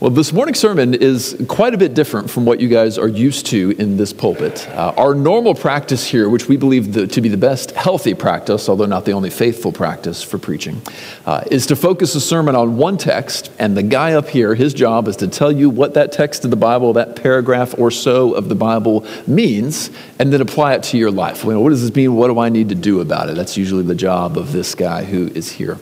Well, this morning's sermon is quite a bit different from what you guys are used to in this pulpit. Uh, our normal practice here, which we believe the, to be the best healthy practice, although not the only faithful practice for preaching, uh, is to focus a sermon on one text, and the guy up here, his job is to tell you what that text of the Bible, that paragraph or so of the Bible means, and then apply it to your life. what does this mean? What do I need to do about it? That's usually the job of this guy who is here.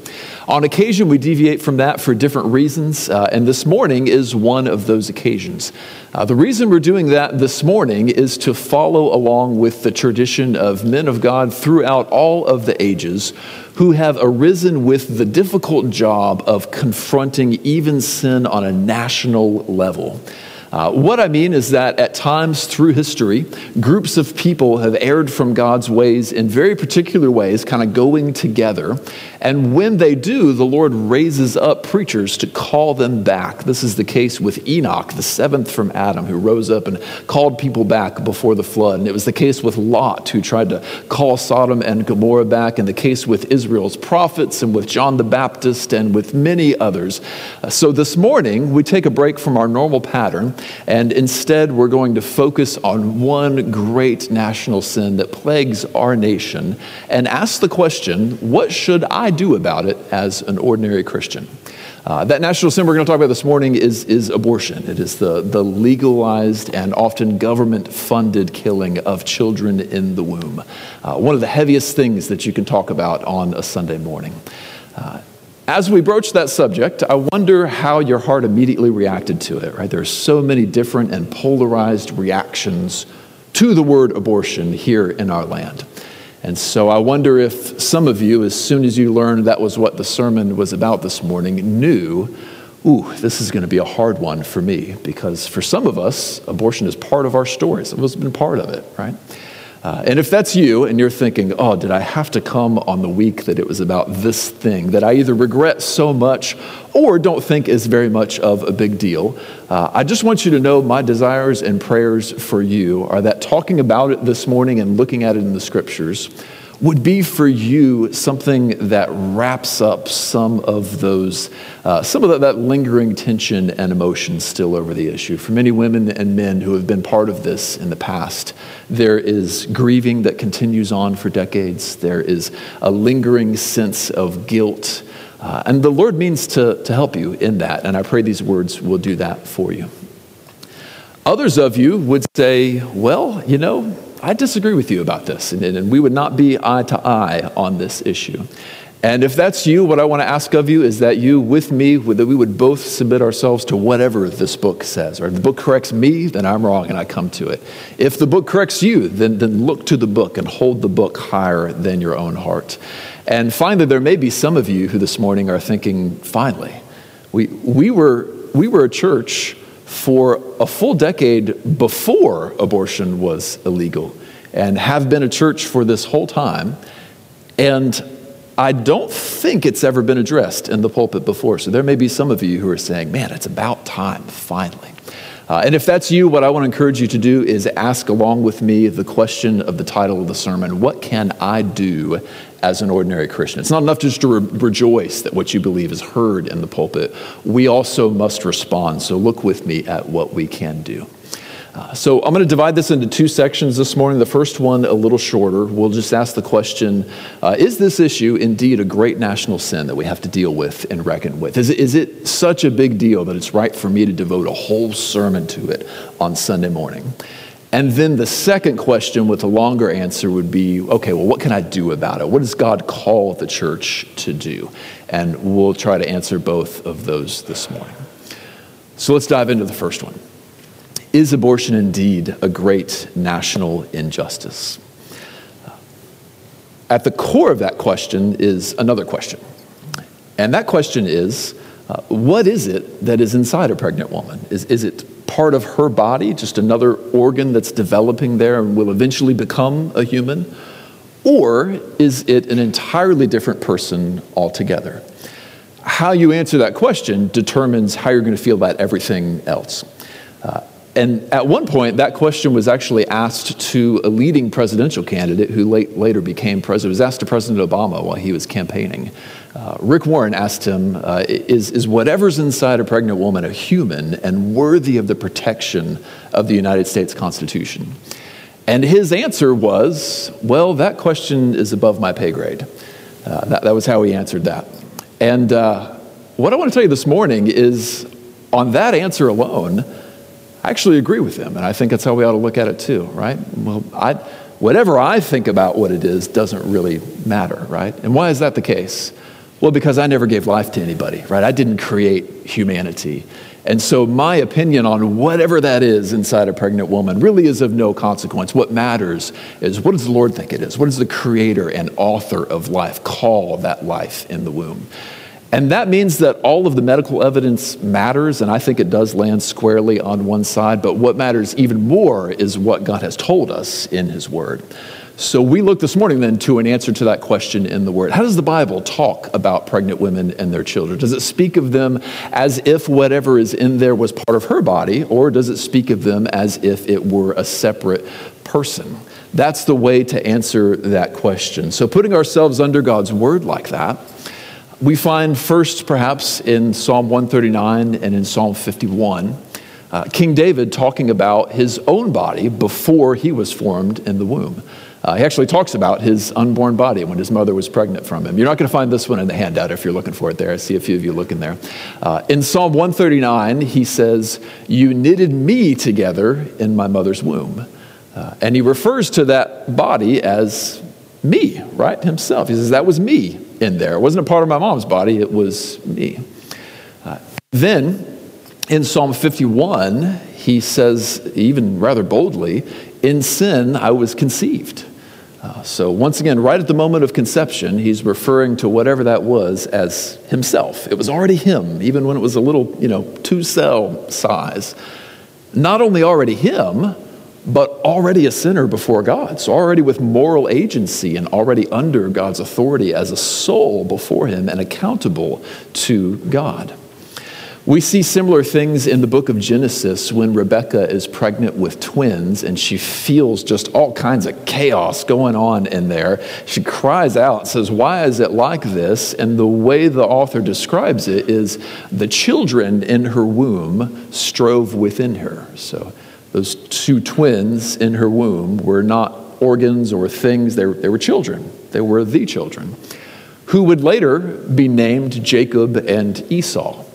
On occasion, we deviate from that for different reasons, uh, and this morning is one of those occasions. Uh, the reason we're doing that this morning is to follow along with the tradition of men of God throughout all of the ages who have arisen with the difficult job of confronting even sin on a national level. Uh, what I mean is that at times through history, groups of people have erred from God's ways in very particular ways, kind of going together. And when they do, the Lord raises up preachers to call them back. This is the case with Enoch, the seventh from Adam, who rose up and called people back before the flood. And it was the case with Lot, who tried to call Sodom and Gomorrah back, and the case with Israel's prophets, and with John the Baptist, and with many others. Uh, so this morning, we take a break from our normal pattern and instead, we're going to focus on one great national sin that plagues our nation and ask the question what should I do about it as an ordinary Christian? Uh, that national sin we're going to talk about this morning is, is abortion. It is the, the legalized and often government funded killing of children in the womb. Uh, one of the heaviest things that you can talk about on a Sunday morning. Uh, as we broach that subject, I wonder how your heart immediately reacted to it, right? There are so many different and polarized reactions to the word abortion here in our land. And so I wonder if some of you, as soon as you learned that was what the sermon was about this morning, knew, ooh, this is going to be a hard one for me, because for some of us, abortion is part of our us have been part of it, right? Uh, and if that's you and you're thinking, oh, did I have to come on the week that it was about this thing that I either regret so much or don't think is very much of a big deal, uh, I just want you to know my desires and prayers for you are that talking about it this morning and looking at it in the scriptures would be for you something that wraps up some of those, uh, some of that, that, lingering tension and emotion still over the issue. For many women and men who have been part of this in the past, there is grieving that continues on for decades. There is a lingering sense of guilt. Uh, and the Lord means to, to help you in that. And I pray these words will do that for you. Others of you would say, well, you know, I disagree with you about this, and, and we would not be eye to eye on this issue. And if that's you, what I want to ask of you is that you, with me, that we would both submit ourselves to whatever this book says. Or if the book corrects me, then I'm wrong and I come to it. If the book corrects you, then, then look to the book and hold the book higher than your own heart. And finally, there may be some of you who this morning are thinking, finally, we, we, were, we were a church for a full decade before abortion was illegal and have been a church for this whole time. And I don't think it's ever been addressed in the pulpit before. So there may be some of you who are saying, man, it's about time, finally. Uh, and if that's you, what I want to encourage you to do is ask along with me the question of the title of the sermon What can I do as an ordinary Christian? It's not enough just to re- rejoice that what you believe is heard in the pulpit. We also must respond. So look with me at what we can do. Uh, so I'm going to divide this into two sections this morning. The first one, a little shorter. We'll just ask the question uh, Is this issue indeed a great national sin that we have to deal with and reckon with? Is it, is it such a big deal that it's right for me to devote a whole sermon to it on Sunday morning? And then the second question with a longer answer would be okay, well, what can I do about it? What does God call the church to do? And we'll try to answer both of those this morning. So let's dive into the first one. Is abortion indeed a great national injustice? At the core of that question is another question. And that question is uh, what is it that is inside a pregnant woman? Is, is it part of her body, just another organ that's developing there and will eventually become a human? Or is it an entirely different person altogether? How you answer that question determines how you're going to feel about everything else. Uh, and at one point, that question was actually asked to a leading presidential candidate who late, later became president. It was asked to President Obama while he was campaigning. Uh, Rick Warren asked him, uh, is, is whatever's inside a pregnant woman a human and worthy of the protection of the United States Constitution? And his answer was, well, that question is above my pay grade. Uh, that, that was how he answered that. And uh, what I want to tell you this morning is on that answer alone, I actually agree with him. And I think that's how we ought to look at it too, right? Well, I, whatever I think about what it is doesn't really matter, right? And why is that the case? Well, because I never gave life to anybody, right? I didn't create humanity. And so my opinion on whatever that is inside a pregnant woman really is of no consequence. What matters is what does the Lord think it is? What does the creator and author of life call that life in the womb? And that means that all of the medical evidence matters, and I think it does land squarely on one side, but what matters even more is what God has told us in His Word. So we look this morning then to an answer to that question in the Word. How does the Bible talk about pregnant women and their children? Does it speak of them as if whatever is in there was part of her body, or does it speak of them as if it were a separate person? That's the way to answer that question. So putting ourselves under God's Word like that, we find first, perhaps, in Psalm 139 and in Psalm 51, uh, King David talking about his own body before he was formed in the womb. Uh, he actually talks about his unborn body when his mother was pregnant from him. You're not going to find this one in the handout if you're looking for it there. I see a few of you looking there. Uh, in Psalm 139, he says, You knitted me together in my mother's womb. Uh, and he refers to that body as me, right? Himself. He says, That was me in there. It wasn't a part of my mom's body, it was me. Uh, then in Psalm 51, he says, even rather boldly, In sin I was conceived. Uh, so, once again, right at the moment of conception, he's referring to whatever that was as himself. It was already him, even when it was a little, you know, two cell size. Not only already him, but already a sinner before God. So, already with moral agency and already under God's authority as a soul before him and accountable to God. We see similar things in the book of Genesis when Rebecca is pregnant with twins and she feels just all kinds of chaos going on in there. She cries out, says, Why is it like this? And the way the author describes it is the children in her womb strove within her. So those two twins in her womb were not organs or things, they were, they were children. They were the children, who would later be named Jacob and Esau.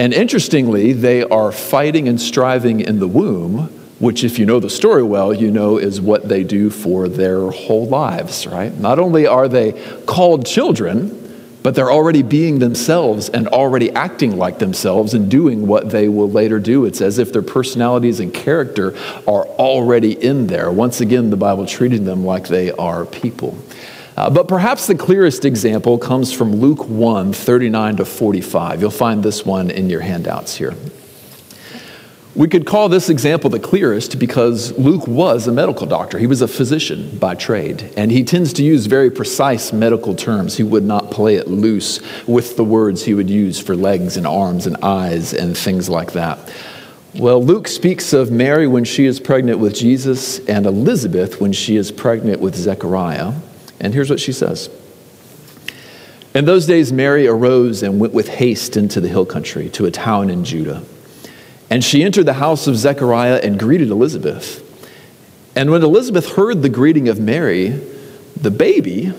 And interestingly, they are fighting and striving in the womb, which, if you know the story well, you know is what they do for their whole lives, right? Not only are they called children, but they're already being themselves and already acting like themselves and doing what they will later do. It's as if their personalities and character are already in there. Once again, the Bible treating them like they are people. Uh, but perhaps the clearest example comes from Luke 1 39 to 45. You'll find this one in your handouts here. We could call this example the clearest because Luke was a medical doctor. He was a physician by trade, and he tends to use very precise medical terms. He would not play it loose with the words he would use for legs and arms and eyes and things like that. Well, Luke speaks of Mary when she is pregnant with Jesus and Elizabeth when she is pregnant with Zechariah. And here's what she says In those days, Mary arose and went with haste into the hill country to a town in Judah. And she entered the house of Zechariah and greeted Elizabeth. And when Elizabeth heard the greeting of Mary, the baby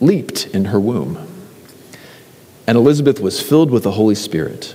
leaped in her womb. And Elizabeth was filled with the Holy Spirit.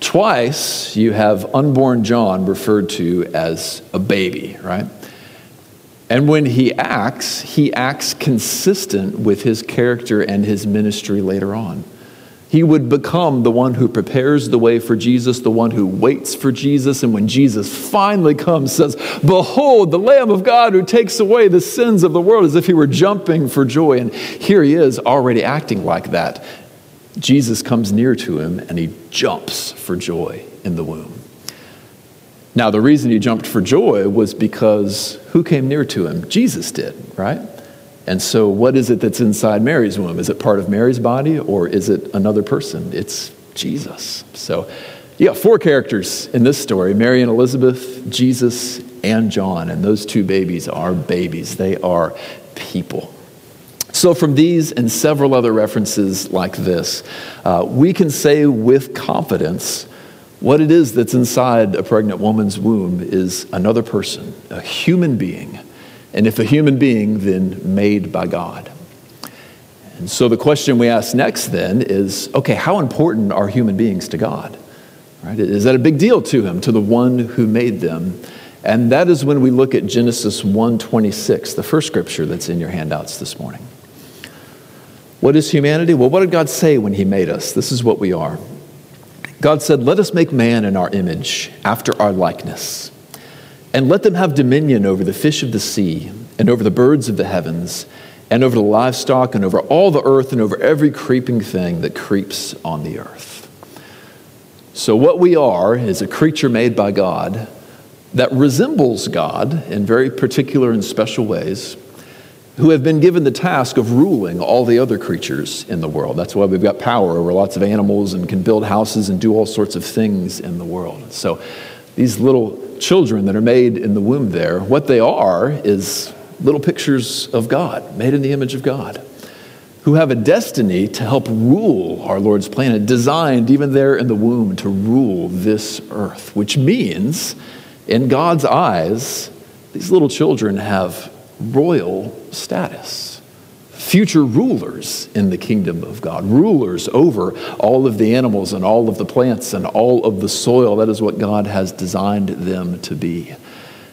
Twice you have unborn John referred to as a baby, right? And when he acts, he acts consistent with his character and his ministry later on. He would become the one who prepares the way for Jesus, the one who waits for Jesus, and when Jesus finally comes, says, Behold, the Lamb of God who takes away the sins of the world, as if he were jumping for joy. And here he is already acting like that. Jesus comes near to him and he jumps for joy in the womb. Now, the reason he jumped for joy was because who came near to him? Jesus did, right? And so, what is it that's inside Mary's womb? Is it part of Mary's body or is it another person? It's Jesus. So, yeah, four characters in this story Mary and Elizabeth, Jesus, and John. And those two babies are babies, they are people. So, from these and several other references like this, uh, we can say with confidence what it is that's inside a pregnant woman's womb is another person, a human being. And if a human being, then made by God. And so the question we ask next then is okay, how important are human beings to God? Right? Is that a big deal to him, to the one who made them? And that is when we look at Genesis 1:26, the first scripture that's in your handouts this morning. What is humanity? Well, what did God say when he made us? This is what we are. God said, Let us make man in our image, after our likeness, and let them have dominion over the fish of the sea, and over the birds of the heavens, and over the livestock, and over all the earth, and over every creeping thing that creeps on the earth. So, what we are is a creature made by God that resembles God in very particular and special ways who have been given the task of ruling all the other creatures in the world. That's why we've got power over lots of animals and can build houses and do all sorts of things in the world. So these little children that are made in the womb there, what they are is little pictures of God, made in the image of God, who have a destiny to help rule our Lord's planet, designed even there in the womb to rule this earth, which means, in God's eyes, these little children have royal status. Future rulers in the kingdom of God, rulers over all of the animals and all of the plants and all of the soil. That is what God has designed them to be.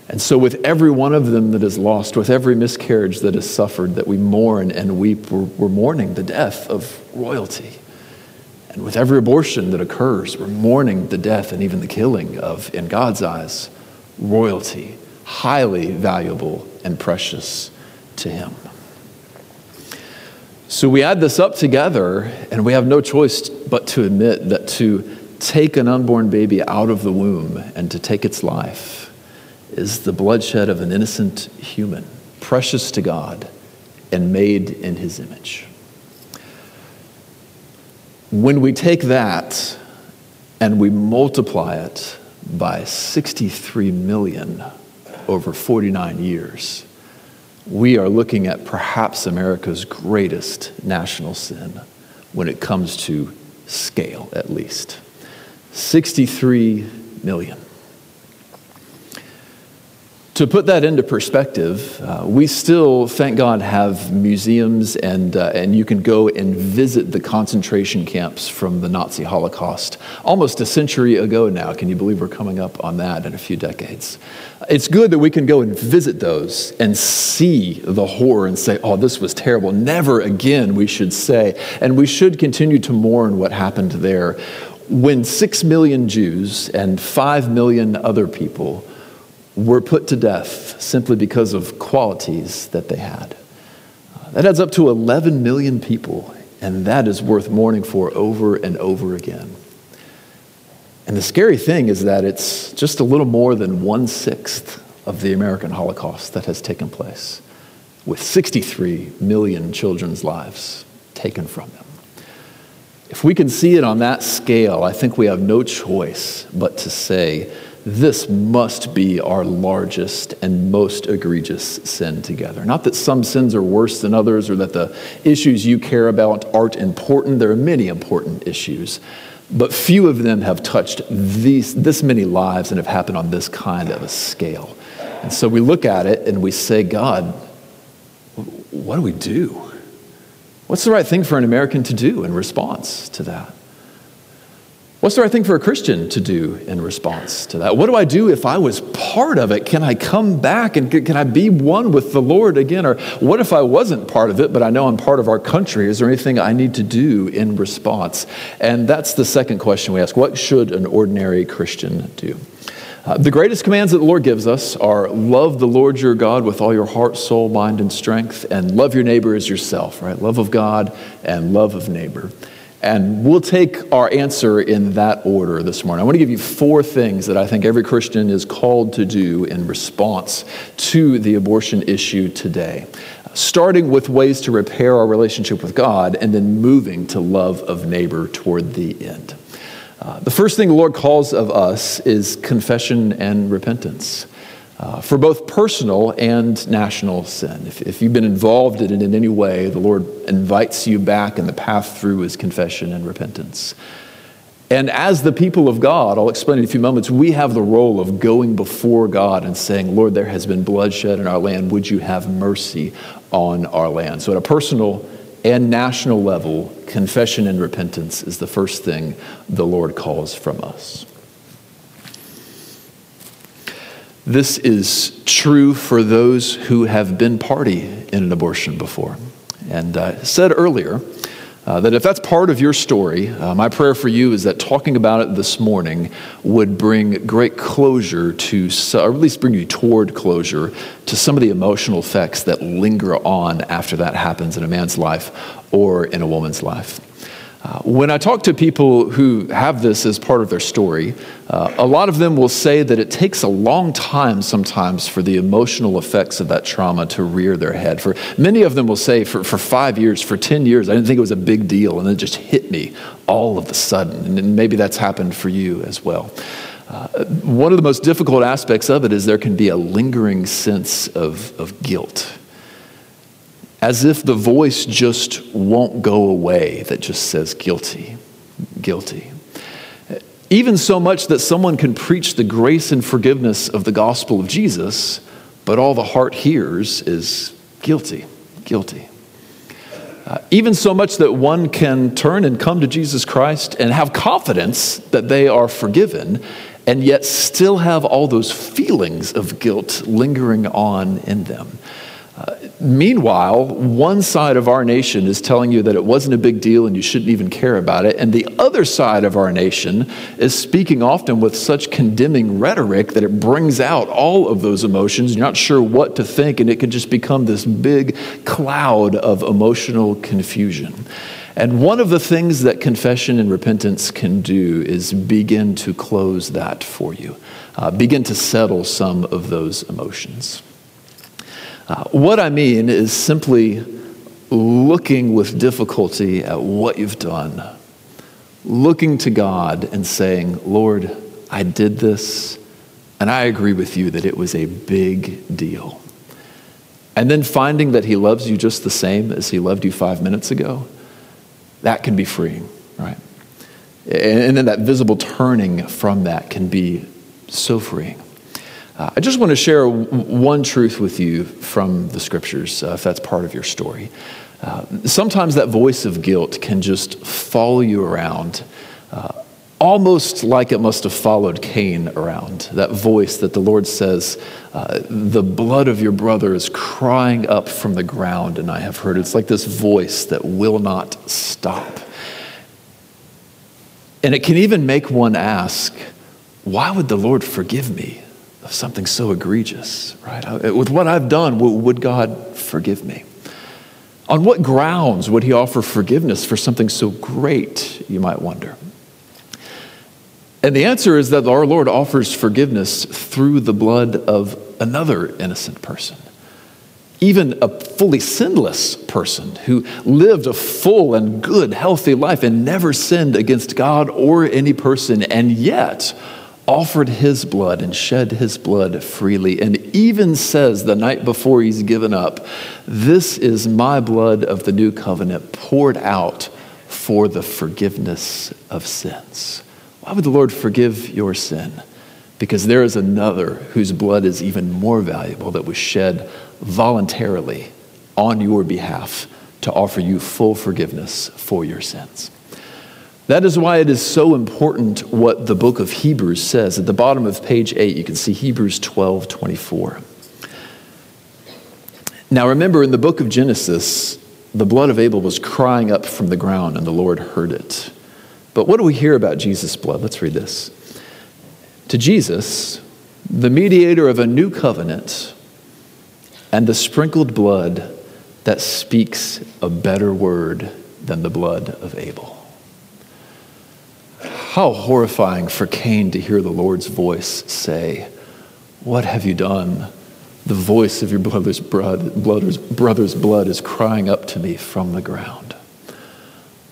And so, with every one of them that is lost, with every miscarriage that is suffered, that we mourn and weep, we're, we're mourning the death of royalty. And with every abortion that occurs, we're mourning the death and even the killing of, in God's eyes, royalty, highly valuable and precious to Him. So we add this up together, and we have no choice but to admit that to take an unborn baby out of the womb and to take its life is the bloodshed of an innocent human, precious to God and made in His image. When we take that and we multiply it by 63 million over 49 years, we are looking at perhaps America's greatest national sin when it comes to scale, at least. 63 million. To put that into perspective, uh, we still, thank God, have museums and, uh, and you can go and visit the concentration camps from the Nazi Holocaust almost a century ago now. Can you believe we're coming up on that in a few decades? It's good that we can go and visit those and see the horror and say, oh, this was terrible. Never again, we should say. And we should continue to mourn what happened there when six million Jews and five million other people were put to death simply because of qualities that they had. Uh, that adds up to 11 million people, and that is worth mourning for over and over again. And the scary thing is that it's just a little more than one sixth of the American Holocaust that has taken place, with 63 million children's lives taken from them. If we can see it on that scale, I think we have no choice but to say, this must be our largest and most egregious sin together. Not that some sins are worse than others or that the issues you care about aren't important. There are many important issues, but few of them have touched these, this many lives and have happened on this kind of a scale. And so we look at it and we say, God, what do we do? What's the right thing for an American to do in response to that? What's the right thing for a Christian to do in response to that? What do I do if I was part of it? Can I come back and can I be one with the Lord again? Or what if I wasn't part of it, but I know I'm part of our country? Is there anything I need to do in response? And that's the second question we ask What should an ordinary Christian do? Uh, the greatest commands that the Lord gives us are love the Lord your God with all your heart, soul, mind, and strength, and love your neighbor as yourself, right? Love of God and love of neighbor. And we'll take our answer in that order this morning. I want to give you four things that I think every Christian is called to do in response to the abortion issue today. Starting with ways to repair our relationship with God and then moving to love of neighbor toward the end. Uh, the first thing the Lord calls of us is confession and repentance uh, for both personal and national sin. If, if you've been involved in it in any way, the Lord invites you back, and the path through is confession and repentance. And as the people of God, I'll explain in a few moments, we have the role of going before God and saying, Lord, there has been bloodshed in our land. Would you have mercy on our land? So, at a personal and national level, confession and repentance is the first thing the Lord calls from us. This is true for those who have been party in an abortion before. And uh, said earlier uh, that if that's part of your story, uh, my prayer for you is that talking about it this morning would bring great closure to, or at least bring you toward closure to some of the emotional effects that linger on after that happens in a man's life or in a woman's life. Uh, when I talk to people who have this as part of their story, uh, a lot of them will say that it takes a long time sometimes for the emotional effects of that trauma to rear their head. For many of them will say, for, for five years, for 10 years, I didn't think it was a big deal, and it just hit me all of a sudden. And maybe that's happened for you as well. Uh, one of the most difficult aspects of it is there can be a lingering sense of, of guilt as if the voice just won't go away that just says guilty, guilty. Even so much that someone can preach the grace and forgiveness of the gospel of Jesus, but all the heart hears is guilty, guilty. Uh, even so much that one can turn and come to Jesus Christ and have confidence that they are forgiven, and yet still have all those feelings of guilt lingering on in them. Meanwhile, one side of our nation is telling you that it wasn't a big deal and you shouldn't even care about it. And the other side of our nation is speaking often with such condemning rhetoric that it brings out all of those emotions. You're not sure what to think, and it can just become this big cloud of emotional confusion. And one of the things that confession and repentance can do is begin to close that for you, uh, begin to settle some of those emotions. Uh, what I mean is simply looking with difficulty at what you've done, looking to God and saying, Lord, I did this, and I agree with you that it was a big deal. And then finding that He loves you just the same as He loved you five minutes ago, that can be freeing, right? And then that visible turning from that can be so freeing. Uh, I just want to share w- one truth with you from the scriptures, uh, if that's part of your story. Uh, sometimes that voice of guilt can just follow you around, uh, almost like it must have followed Cain around. That voice that the Lord says, uh, The blood of your brother is crying up from the ground, and I have heard. It's like this voice that will not stop. And it can even make one ask, Why would the Lord forgive me? Of something so egregious, right? With what I've done, would God forgive me? On what grounds would He offer forgiveness for something so great, you might wonder? And the answer is that our Lord offers forgiveness through the blood of another innocent person. Even a fully sinless person who lived a full and good, healthy life and never sinned against God or any person, and yet offered his blood and shed his blood freely, and even says the night before he's given up, This is my blood of the new covenant poured out for the forgiveness of sins. Why would the Lord forgive your sin? Because there is another whose blood is even more valuable that was shed voluntarily on your behalf to offer you full forgiveness for your sins. That is why it is so important what the book of Hebrews says. At the bottom of page 8, you can see Hebrews 12 24. Now, remember, in the book of Genesis, the blood of Abel was crying up from the ground, and the Lord heard it. But what do we hear about Jesus' blood? Let's read this. To Jesus, the mediator of a new covenant, and the sprinkled blood that speaks a better word than the blood of Abel. How horrifying for Cain to hear the Lord's voice say, What have you done? The voice of your brother's blood, brother's blood is crying up to me from the ground.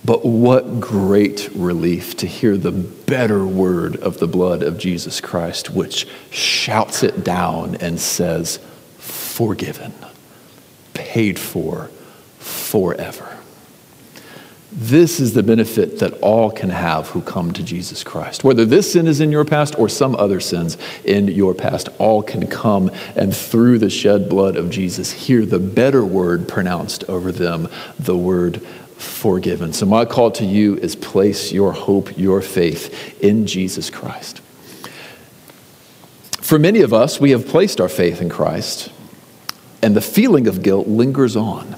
But what great relief to hear the better word of the blood of Jesus Christ, which shouts it down and says, Forgiven, paid for forever. This is the benefit that all can have who come to Jesus Christ. Whether this sin is in your past or some other sins in your past, all can come and through the shed blood of Jesus hear the better word pronounced over them, the word forgiven. So, my call to you is place your hope, your faith in Jesus Christ. For many of us, we have placed our faith in Christ, and the feeling of guilt lingers on.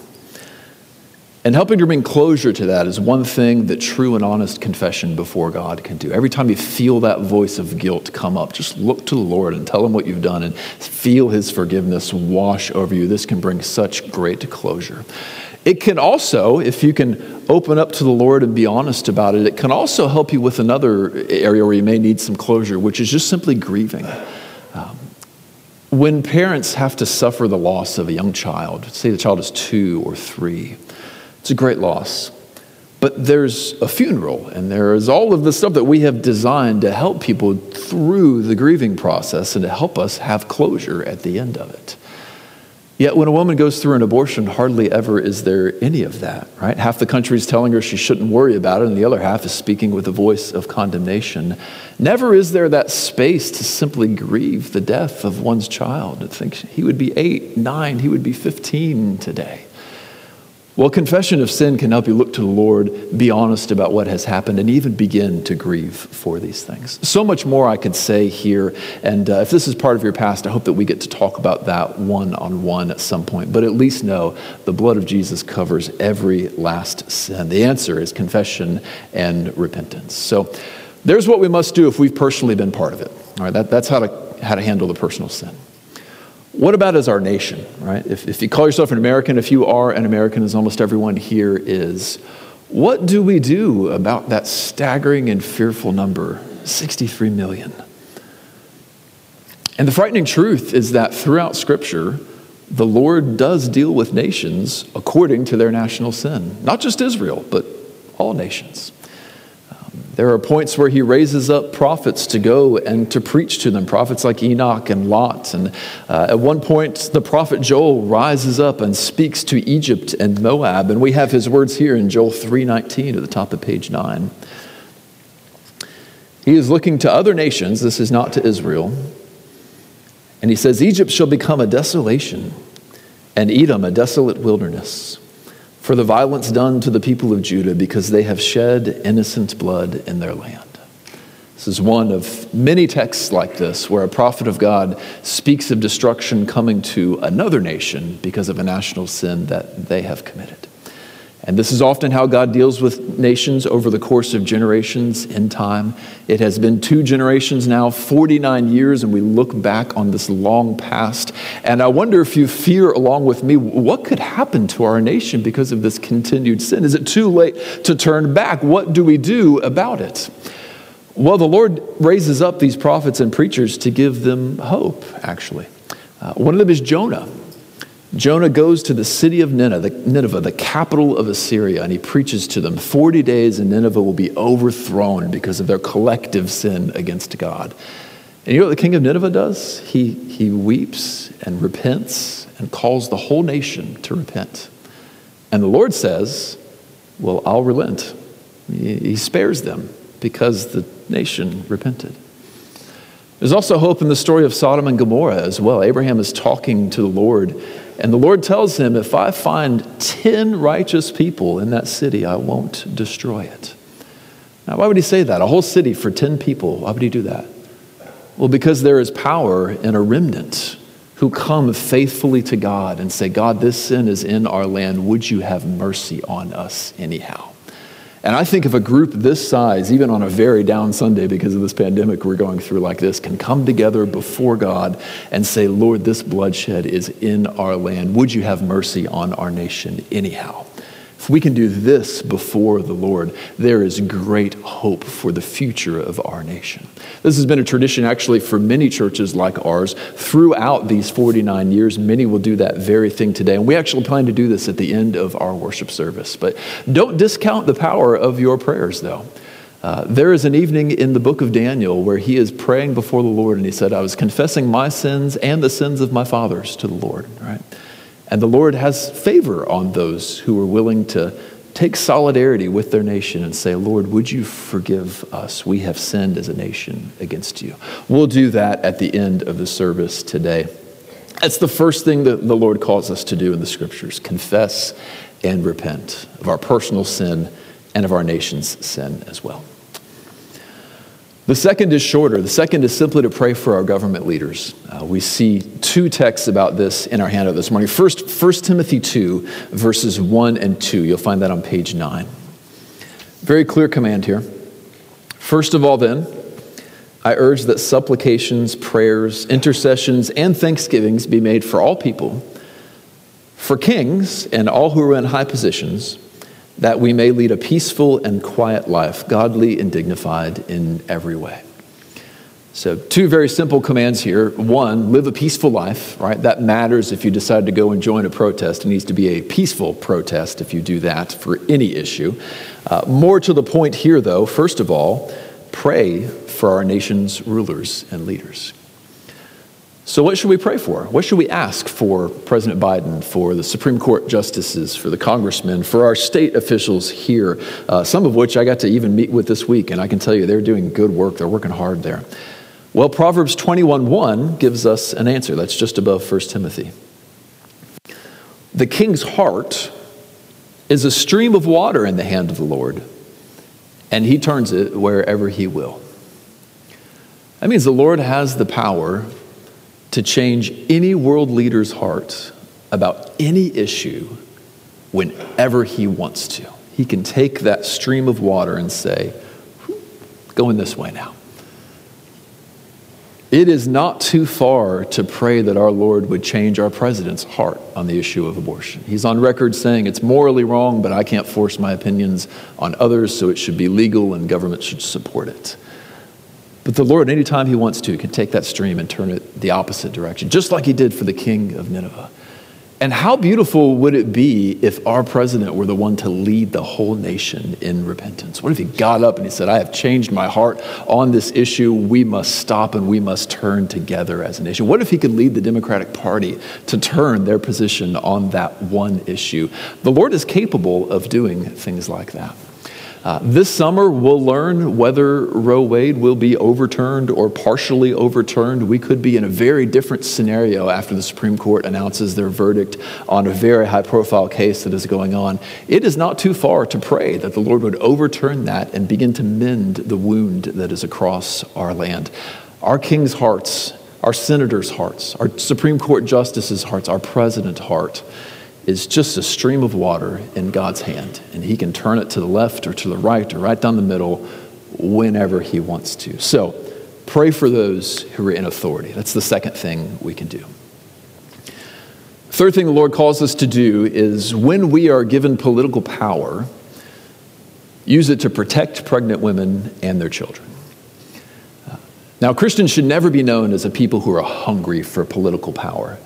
And helping to bring closure to that is one thing that true and honest confession before God can do. Every time you feel that voice of guilt come up, just look to the Lord and tell Him what you've done and feel His forgiveness wash over you. This can bring such great closure. It can also, if you can open up to the Lord and be honest about it, it can also help you with another area where you may need some closure, which is just simply grieving. Um, when parents have to suffer the loss of a young child, say the child is two or three, it's a great loss. But there's a funeral, and there is all of the stuff that we have designed to help people through the grieving process and to help us have closure at the end of it. Yet when a woman goes through an abortion, hardly ever is there any of that, right? Half the country is telling her she shouldn't worry about it, and the other half is speaking with a voice of condemnation. Never is there that space to simply grieve the death of one's child, think he would be eight, nine, he would be 15 today. Well, confession of sin can help you look to the Lord, be honest about what has happened, and even begin to grieve for these things. So much more I could say here. And uh, if this is part of your past, I hope that we get to talk about that one on one at some point. But at least know the blood of Jesus covers every last sin. The answer is confession and repentance. So there's what we must do if we've personally been part of it. All right, that, that's how to, how to handle the personal sin. What about as our nation, right? If, if you call yourself an American, if you are an American, as almost everyone here is, what do we do about that staggering and fearful number, 63 million? And the frightening truth is that throughout Scripture, the Lord does deal with nations according to their national sin. Not just Israel, but all nations. There are points where he raises up prophets to go and to preach to them, prophets like Enoch and Lot. And uh, at one point, the prophet Joel rises up and speaks to Egypt and Moab. And we have his words here in Joel 3:19 at the top of page 9. He is looking to other nations, this is not to Israel. And he says, Egypt shall become a desolation, and Edom a desolate wilderness for the violence done to the people of Judah because they have shed innocent blood in their land. This is one of many texts like this where a prophet of God speaks of destruction coming to another nation because of a national sin that they have committed. And this is often how God deals with nations over the course of generations in time. It has been two generations now, 49 years, and we look back on this long past. And I wonder if you fear, along with me, what could happen to our nation because of this continued sin? Is it too late to turn back? What do we do about it? Well, the Lord raises up these prophets and preachers to give them hope, actually. Uh, one of them is Jonah. Jonah goes to the city of Nineveh, the capital of Assyria, and he preaches to them. 40 days and Nineveh will be overthrown because of their collective sin against God. And you know what the king of Nineveh does? He, he weeps and repents and calls the whole nation to repent. And the Lord says, Well, I'll relent. He spares them because the nation repented. There's also hope in the story of Sodom and Gomorrah as well. Abraham is talking to the Lord and the Lord tells him, If I find 10 righteous people in that city, I won't destroy it. Now, why would he say that? A whole city for 10 people. Why would he do that? Well, because there is power in a remnant who come faithfully to God and say, God, this sin is in our land. Would you have mercy on us anyhow? And I think if a group this size, even on a very down Sunday because of this pandemic we're going through like this, can come together before God and say, Lord, this bloodshed is in our land. Would you have mercy on our nation anyhow? If we can do this before the Lord, there is great hope for the future of our nation. This has been a tradition actually for many churches like ours throughout these 49 years. Many will do that very thing today. And we actually plan to do this at the end of our worship service. But don't discount the power of your prayers, though. Uh, there is an evening in the book of Daniel where he is praying before the Lord, and he said, I was confessing my sins and the sins of my fathers to the Lord, right? And the Lord has favor on those who are willing to take solidarity with their nation and say, Lord, would you forgive us? We have sinned as a nation against you. We'll do that at the end of the service today. That's the first thing that the Lord calls us to do in the scriptures confess and repent of our personal sin and of our nation's sin as well. The second is shorter. The second is simply to pray for our government leaders. Uh, we see two texts about this in our handout this morning. First, 1 Timothy 2, verses 1 and 2. You'll find that on page 9. Very clear command here. First of all, then, I urge that supplications, prayers, intercessions, and thanksgivings be made for all people, for kings and all who are in high positions that we may lead a peaceful and quiet life, godly and dignified in every way. So, two very simple commands here. One, live a peaceful life, right? That matters if you decide to go and join a protest. It needs to be a peaceful protest if you do that for any issue. Uh, more to the point here, though, first of all, pray for our nation's rulers and leaders. So, what should we pray for? What should we ask for President Biden, for the Supreme Court justices, for the congressmen, for our state officials here, uh, some of which I got to even meet with this week, and I can tell you they're doing good work. They're working hard there. Well, Proverbs 21:1 gives us an answer. That's just above 1 Timothy. The king's heart is a stream of water in the hand of the Lord, and he turns it wherever he will. That means the Lord has the power to change any world leader's heart about any issue whenever he wants to. He can take that stream of water and say, going this way now. It is not too far to pray that our Lord would change our president's heart on the issue of abortion. He's on record saying it's morally wrong, but I can't force my opinions on others, so it should be legal and government should support it. But the Lord, anytime He wants to, can take that stream and turn it the opposite direction, just like He did for the king of Nineveh. And how beautiful would it be if our president were the one to lead the whole nation in repentance? What if he got up and he said, I have changed my heart on this issue. We must stop and we must turn together as a nation? What if he could lead the Democratic Party to turn their position on that one issue? The Lord is capable of doing things like that. Uh, this summer, we'll learn whether Roe Wade will be overturned or partially overturned. We could be in a very different scenario after the Supreme Court announces their verdict on a very high profile case that is going on. It is not too far to pray that the Lord would overturn that and begin to mend the wound that is across our land. Our king's hearts, our senators' hearts, our Supreme Court justices' hearts, our president's heart is just a stream of water in God's hand, and He can turn it to the left or to the right or right down the middle whenever He wants to. So, pray for those who are in authority. That's the second thing we can do. Third thing the Lord calls us to do is when we are given political power, use it to protect pregnant women and their children. Now, Christians should never be known as a people who are hungry for political power.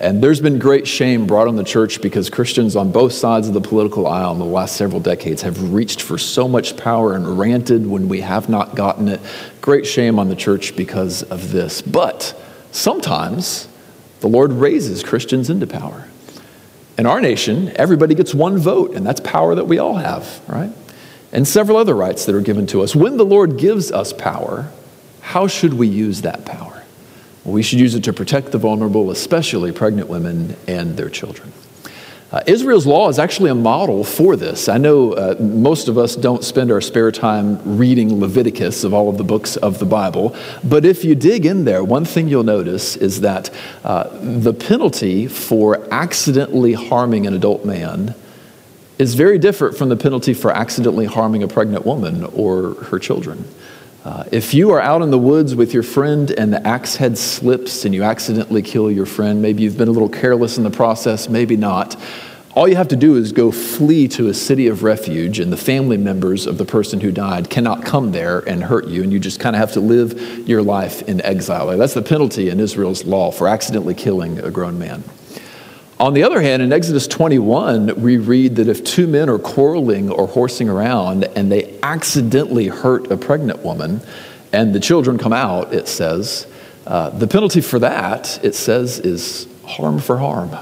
And there's been great shame brought on the church because Christians on both sides of the political aisle in the last several decades have reached for so much power and ranted when we have not gotten it. Great shame on the church because of this. But sometimes the Lord raises Christians into power. In our nation, everybody gets one vote, and that's power that we all have, right? And several other rights that are given to us. When the Lord gives us power, how should we use that power? We should use it to protect the vulnerable, especially pregnant women and their children. Uh, Israel's law is actually a model for this. I know uh, most of us don't spend our spare time reading Leviticus of all of the books of the Bible, but if you dig in there, one thing you'll notice is that uh, the penalty for accidentally harming an adult man is very different from the penalty for accidentally harming a pregnant woman or her children. Uh, if you are out in the woods with your friend and the axe head slips and you accidentally kill your friend, maybe you've been a little careless in the process, maybe not. all you have to do is go flee to a city of refuge, and the family members of the person who died cannot come there and hurt you, and you just kind of have to live your life in exile. That's the penalty in Israel's law for accidentally killing a grown man. On the other hand, in Exodus 21, we read that if two men are quarreling or horsing around and they accidentally hurt a pregnant woman and the children come out, it says, uh, the penalty for that, it says, is harm for harm.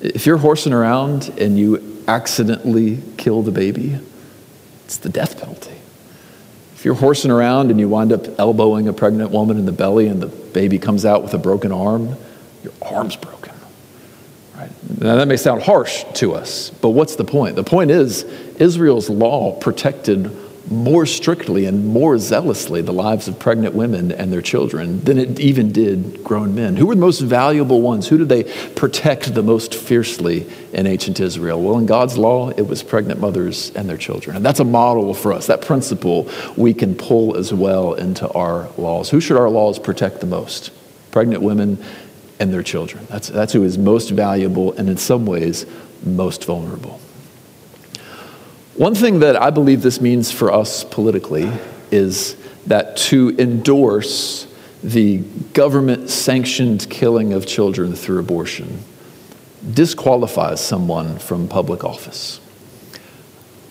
If you're horsing around and you accidentally kill the baby, it's the death penalty. If you're horsing around and you wind up elbowing a pregnant woman in the belly and the baby comes out with a broken arm, your arm's broken. Now, that may sound harsh to us, but what's the point? The point is, Israel's law protected more strictly and more zealously the lives of pregnant women and their children than it even did grown men. Who were the most valuable ones? Who did they protect the most fiercely in ancient Israel? Well, in God's law, it was pregnant mothers and their children. And that's a model for us. That principle we can pull as well into our laws. Who should our laws protect the most? Pregnant women and their children. That's, that's who is most valuable and in some ways most vulnerable. One thing that I believe this means for us politically is that to endorse the government sanctioned killing of children through abortion disqualifies someone from public office.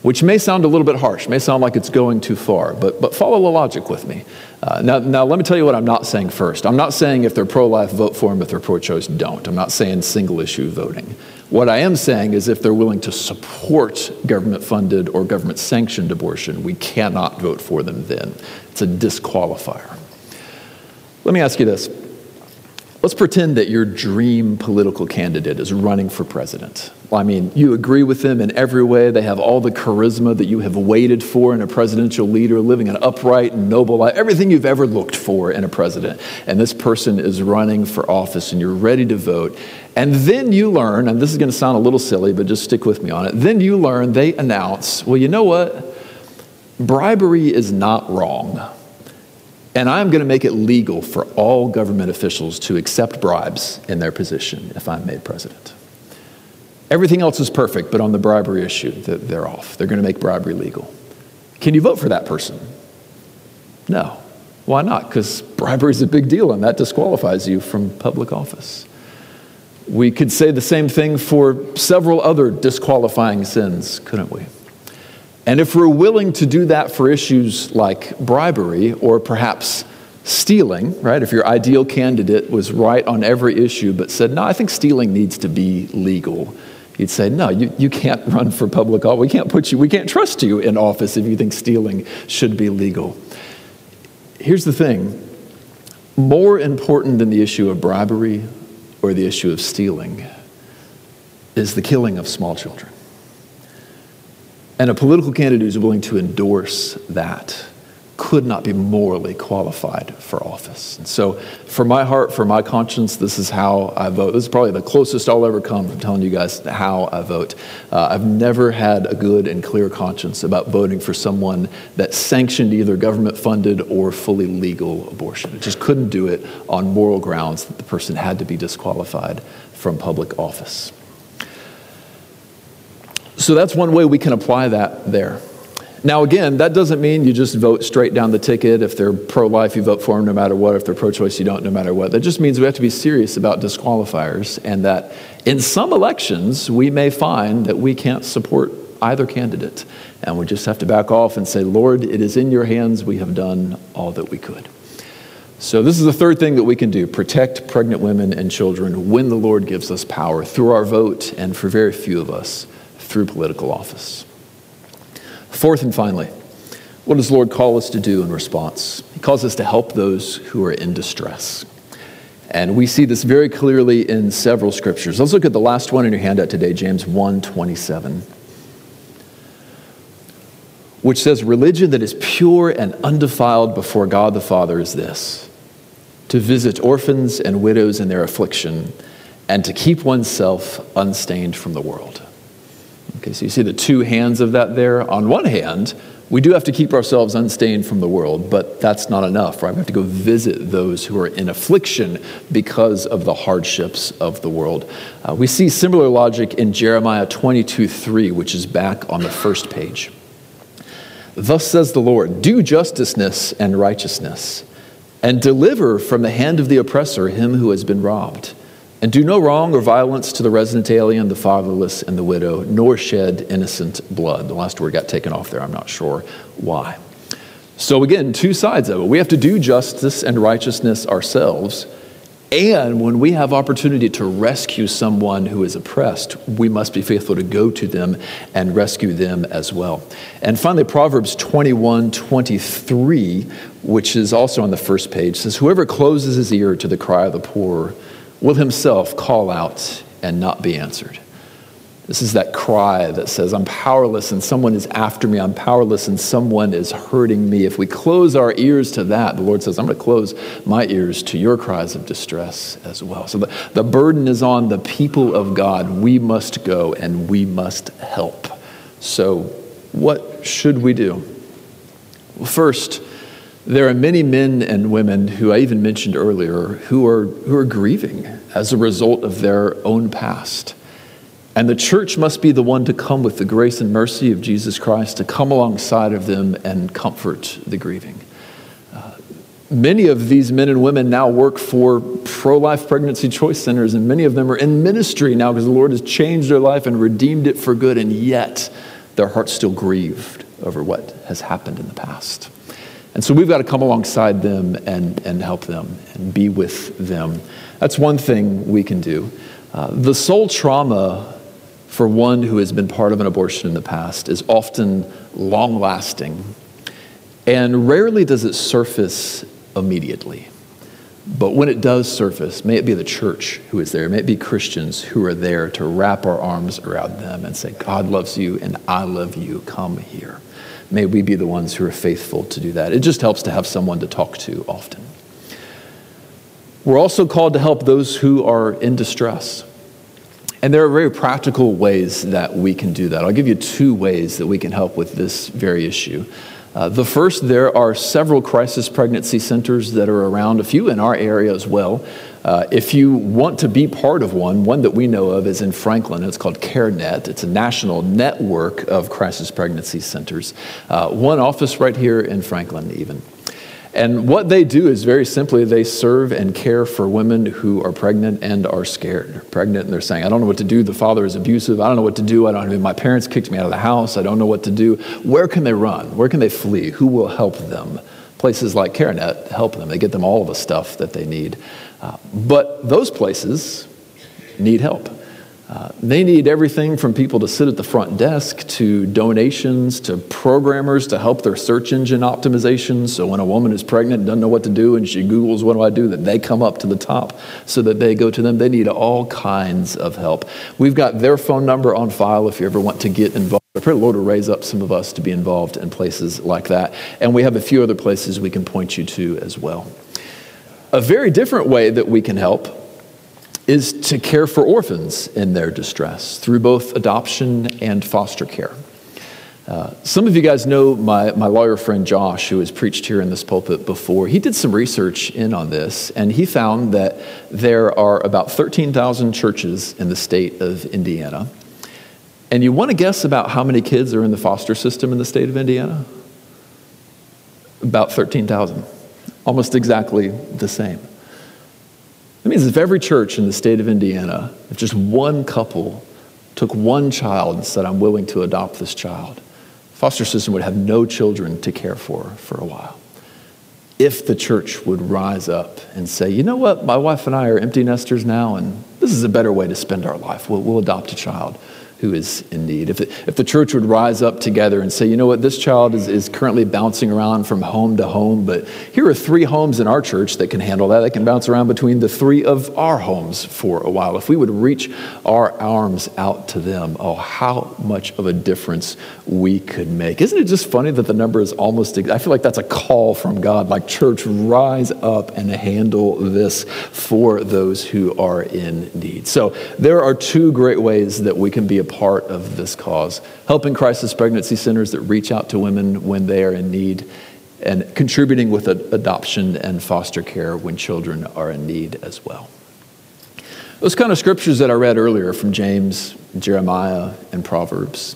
Which may sound a little bit harsh, may sound like it's going too far, but, but follow the logic with me. Uh, now, now, let me tell you what I'm not saying first. I'm not saying if they're pro life, vote for them, if they're pro choice, don't. I'm not saying single issue voting. What I am saying is if they're willing to support government funded or government sanctioned abortion, we cannot vote for them then. It's a disqualifier. Let me ask you this. Let's pretend that your dream political candidate is running for president. I mean, you agree with them in every way. They have all the charisma that you have waited for in a presidential leader, living an upright and noble life, everything you've ever looked for in a president. And this person is running for office and you're ready to vote. And then you learn, and this is going to sound a little silly, but just stick with me on it. Then you learn they announce, well, you know what? Bribery is not wrong. And I'm going to make it legal for all government officials to accept bribes in their position if I'm made president. Everything else is perfect, but on the bribery issue, they're off. They're going to make bribery legal. Can you vote for that person? No. Why not? Because bribery is a big deal, and that disqualifies you from public office. We could say the same thing for several other disqualifying sins, couldn't we? And if we're willing to do that for issues like bribery or perhaps stealing, right? If your ideal candidate was right on every issue but said, no, I think stealing needs to be legal, you'd say, no, you, you can't run for public office. We can't put you, we can't trust you in office if you think stealing should be legal. Here's the thing more important than the issue of bribery or the issue of stealing is the killing of small children. And a political candidate who's willing to endorse that could not be morally qualified for office. And so, for my heart, for my conscience, this is how I vote. This is probably the closest I'll ever come to telling you guys how I vote. Uh, I've never had a good and clear conscience about voting for someone that sanctioned either government funded or fully legal abortion. I just couldn't do it on moral grounds that the person had to be disqualified from public office. So, that's one way we can apply that there. Now, again, that doesn't mean you just vote straight down the ticket. If they're pro life, you vote for them no matter what. If they're pro choice, you don't no matter what. That just means we have to be serious about disqualifiers and that in some elections, we may find that we can't support either candidate. And we just have to back off and say, Lord, it is in your hands. We have done all that we could. So, this is the third thing that we can do protect pregnant women and children when the Lord gives us power through our vote, and for very few of us, through political office. Fourth and finally, what does the Lord call us to do in response? He calls us to help those who are in distress. And we see this very clearly in several scriptures. Let's look at the last one in your handout today, James 1 27, which says, Religion that is pure and undefiled before God the Father is this to visit orphans and widows in their affliction, and to keep oneself unstained from the world. Okay, so you see the two hands of that there. On one hand, We do have to keep ourselves unstained from the world, but that's not enough, right? We have to go visit those who are in affliction because of the hardships of the world. Uh, we see similar logic in Jeremiah 22 3, which is back on the first page. Thus says the Lord Do justiceness and righteousness, and deliver from the hand of the oppressor him who has been robbed and do no wrong or violence to the resident alien, the fatherless, and the widow, nor shed innocent blood. The last word got taken off there. I'm not sure why. So, again, two sides of it. We have to do justice and righteousness ourselves. And when we have opportunity to rescue someone who is oppressed, we must be faithful to go to them and rescue them as well. And finally, Proverbs 21 23, which is also on the first page, says, Whoever closes his ear to the cry of the poor, will himself call out and not be answered. This is that cry that says, I'm powerless and someone is after me. I'm powerless and someone is hurting me. If we close our ears to that, the Lord says, I'm going to close my ears to your cries of distress as well. So the, the burden is on the people of God. We must go and we must help. So, what should we do? Well, first, there are many men and women who I even mentioned earlier who are, who are grieving as a result of their own past. And the church must be the one to come with the grace and mercy of Jesus Christ to come alongside of them and comfort the grieving. Uh, many of these men and women now work for pro life pregnancy choice centers, and many of them are in ministry now because the Lord has changed their life and redeemed it for good, and yet their heart's still grieved over what has happened in the past. And so we've got to come alongside them and, and help them and be with them. That's one thing we can do. Uh, the soul trauma for one who has been part of an abortion in the past is often long lasting, and rarely does it surface immediately. But when it does surface, may it be the church who is there, may it be Christians who are there to wrap our arms around them and say, God loves you and I love you, come here. May we be the ones who are faithful to do that. It just helps to have someone to talk to often. We're also called to help those who are in distress. And there are very practical ways that we can do that. I'll give you two ways that we can help with this very issue. Uh, the first, there are several crisis pregnancy centers that are around, a few in our area as well. Uh, if you want to be part of one, one that we know of is in Franklin. It's called CareNet. It's a national network of crisis pregnancy centers. Uh, one office right here in Franklin, even. And what they do is very simply they serve and care for women who are pregnant and are scared. They're pregnant and they're saying, I don't know what to do. The father is abusive. I don't know what to do. I don't know. My parents kicked me out of the house. I don't know what to do. Where can they run? Where can they flee? Who will help them? Places like CareNet help them. They get them all the stuff that they need. Uh, but those places need help. Uh, they need everything from people to sit at the front desk to donations to programmers to help their search engine optimization. So when a woman is pregnant and doesn't know what to do and she Googles, what do I do? That they come up to the top so that they go to them. They need all kinds of help. We've got their phone number on file if you ever want to get involved. I pray the Lord will raise up some of us to be involved in places like that. And we have a few other places we can point you to as well. A very different way that we can help is to care for orphans in their distress through both adoption and foster care. Uh, some of you guys know my, my lawyer friend Josh, who has preached here in this pulpit before. He did some research in on this, and he found that there are about 13,000 churches in the state of Indiana. And you want to guess about how many kids are in the foster system in the state of Indiana? About 13,000 almost exactly the same. That means if every church in the state of Indiana, if just one couple took one child and said, I'm willing to adopt this child, foster system would have no children to care for for a while. If the church would rise up and say, you know what, my wife and I are empty nesters now, and this is a better way to spend our life. We'll, we'll adopt a child who is in need. If, if the church would rise up together and say, you know what, this child is, is currently bouncing around from home to home, but here are three homes in our church that can handle that. They can bounce around between the three of our homes for a while. If we would reach our arms out to them, oh, how much of a difference we could make. Isn't it just funny that the number is almost, I feel like that's a call from God, like, church, rise up and handle this for those who are in need. So there are two great ways that we can be a part of this cause, helping crisis pregnancy centers that reach out to women when they are in need, and contributing with adoption and foster care when children are in need as well. Those kind of scriptures that I read earlier from James, Jeremiah, and Proverbs,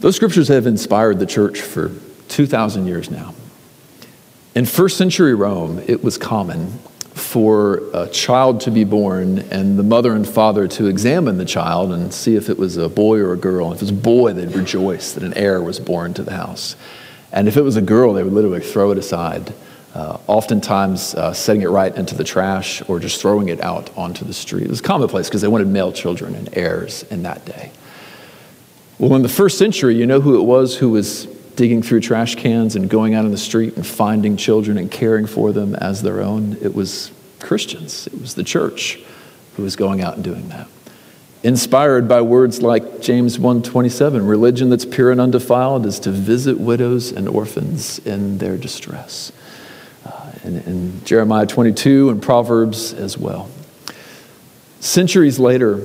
those scriptures have inspired the church for 2,000 years now. In first century Rome, it was common for a child to be born and the mother and father to examine the child and see if it was a boy or a girl. If it was a boy, they'd rejoice that an heir was born to the house. And if it was a girl, they would literally throw it aside, uh, oftentimes uh, setting it right into the trash or just throwing it out onto the street. It was commonplace because they wanted male children and heirs in that day. Well, in the first century, you know who it was who was digging through trash cans and going out on the street and finding children and caring for them as their own? It was Christians, it was the church who was going out and doing that inspired by words like James 1:27, religion that's pure and undefiled is to visit widows and orphans in their distress. Uh, and, and Jeremiah 22 and Proverbs as well. Centuries later,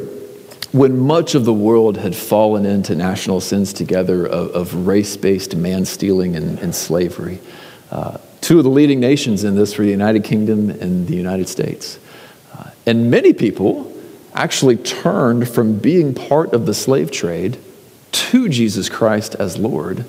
when much of the world had fallen into national sins together of, of race based man stealing and, and slavery, uh, two of the leading nations in this were the United Kingdom and the United States. Uh, and many people actually turned from being part of the slave trade to Jesus Christ as Lord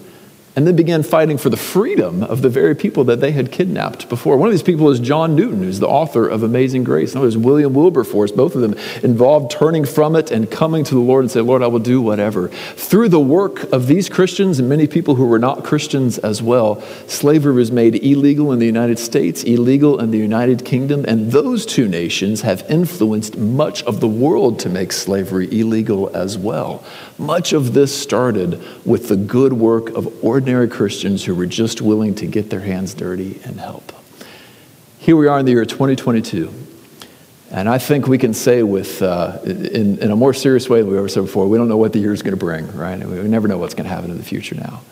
and then began fighting for the freedom of the very people that they had kidnapped before. One of these people is John Newton, who's the author of Amazing Grace. Another is William Wilberforce, both of them involved turning from it and coming to the Lord and say, Lord, I will do whatever. Through the work of these Christians and many people who were not Christians as well, slavery was made illegal in the United States, illegal in the United Kingdom, and those two nations have influenced much of the world to make slavery illegal as well. Much of this started with the good work of ordinary Christians who were just willing to get their hands dirty and help. Here we are in the year 2022. And I think we can say with, uh, in, in a more serious way than we ever said before, we don't know what the year is going to bring, right? We never know what's going to happen in the future now.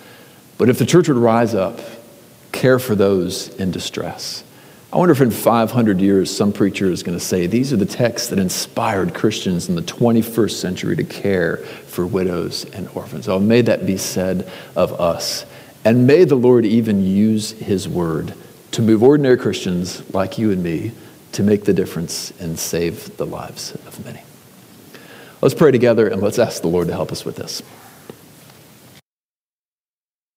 But if the church would rise up, care for those in distress, I wonder if in 500 years some preacher is going to say these are the texts that inspired Christians in the 21st century to care for widows and orphans. Oh, may that be said of us. And may the Lord even use his word to move ordinary Christians like you and me to make the difference and save the lives of many. Let's pray together and let's ask the Lord to help us with this.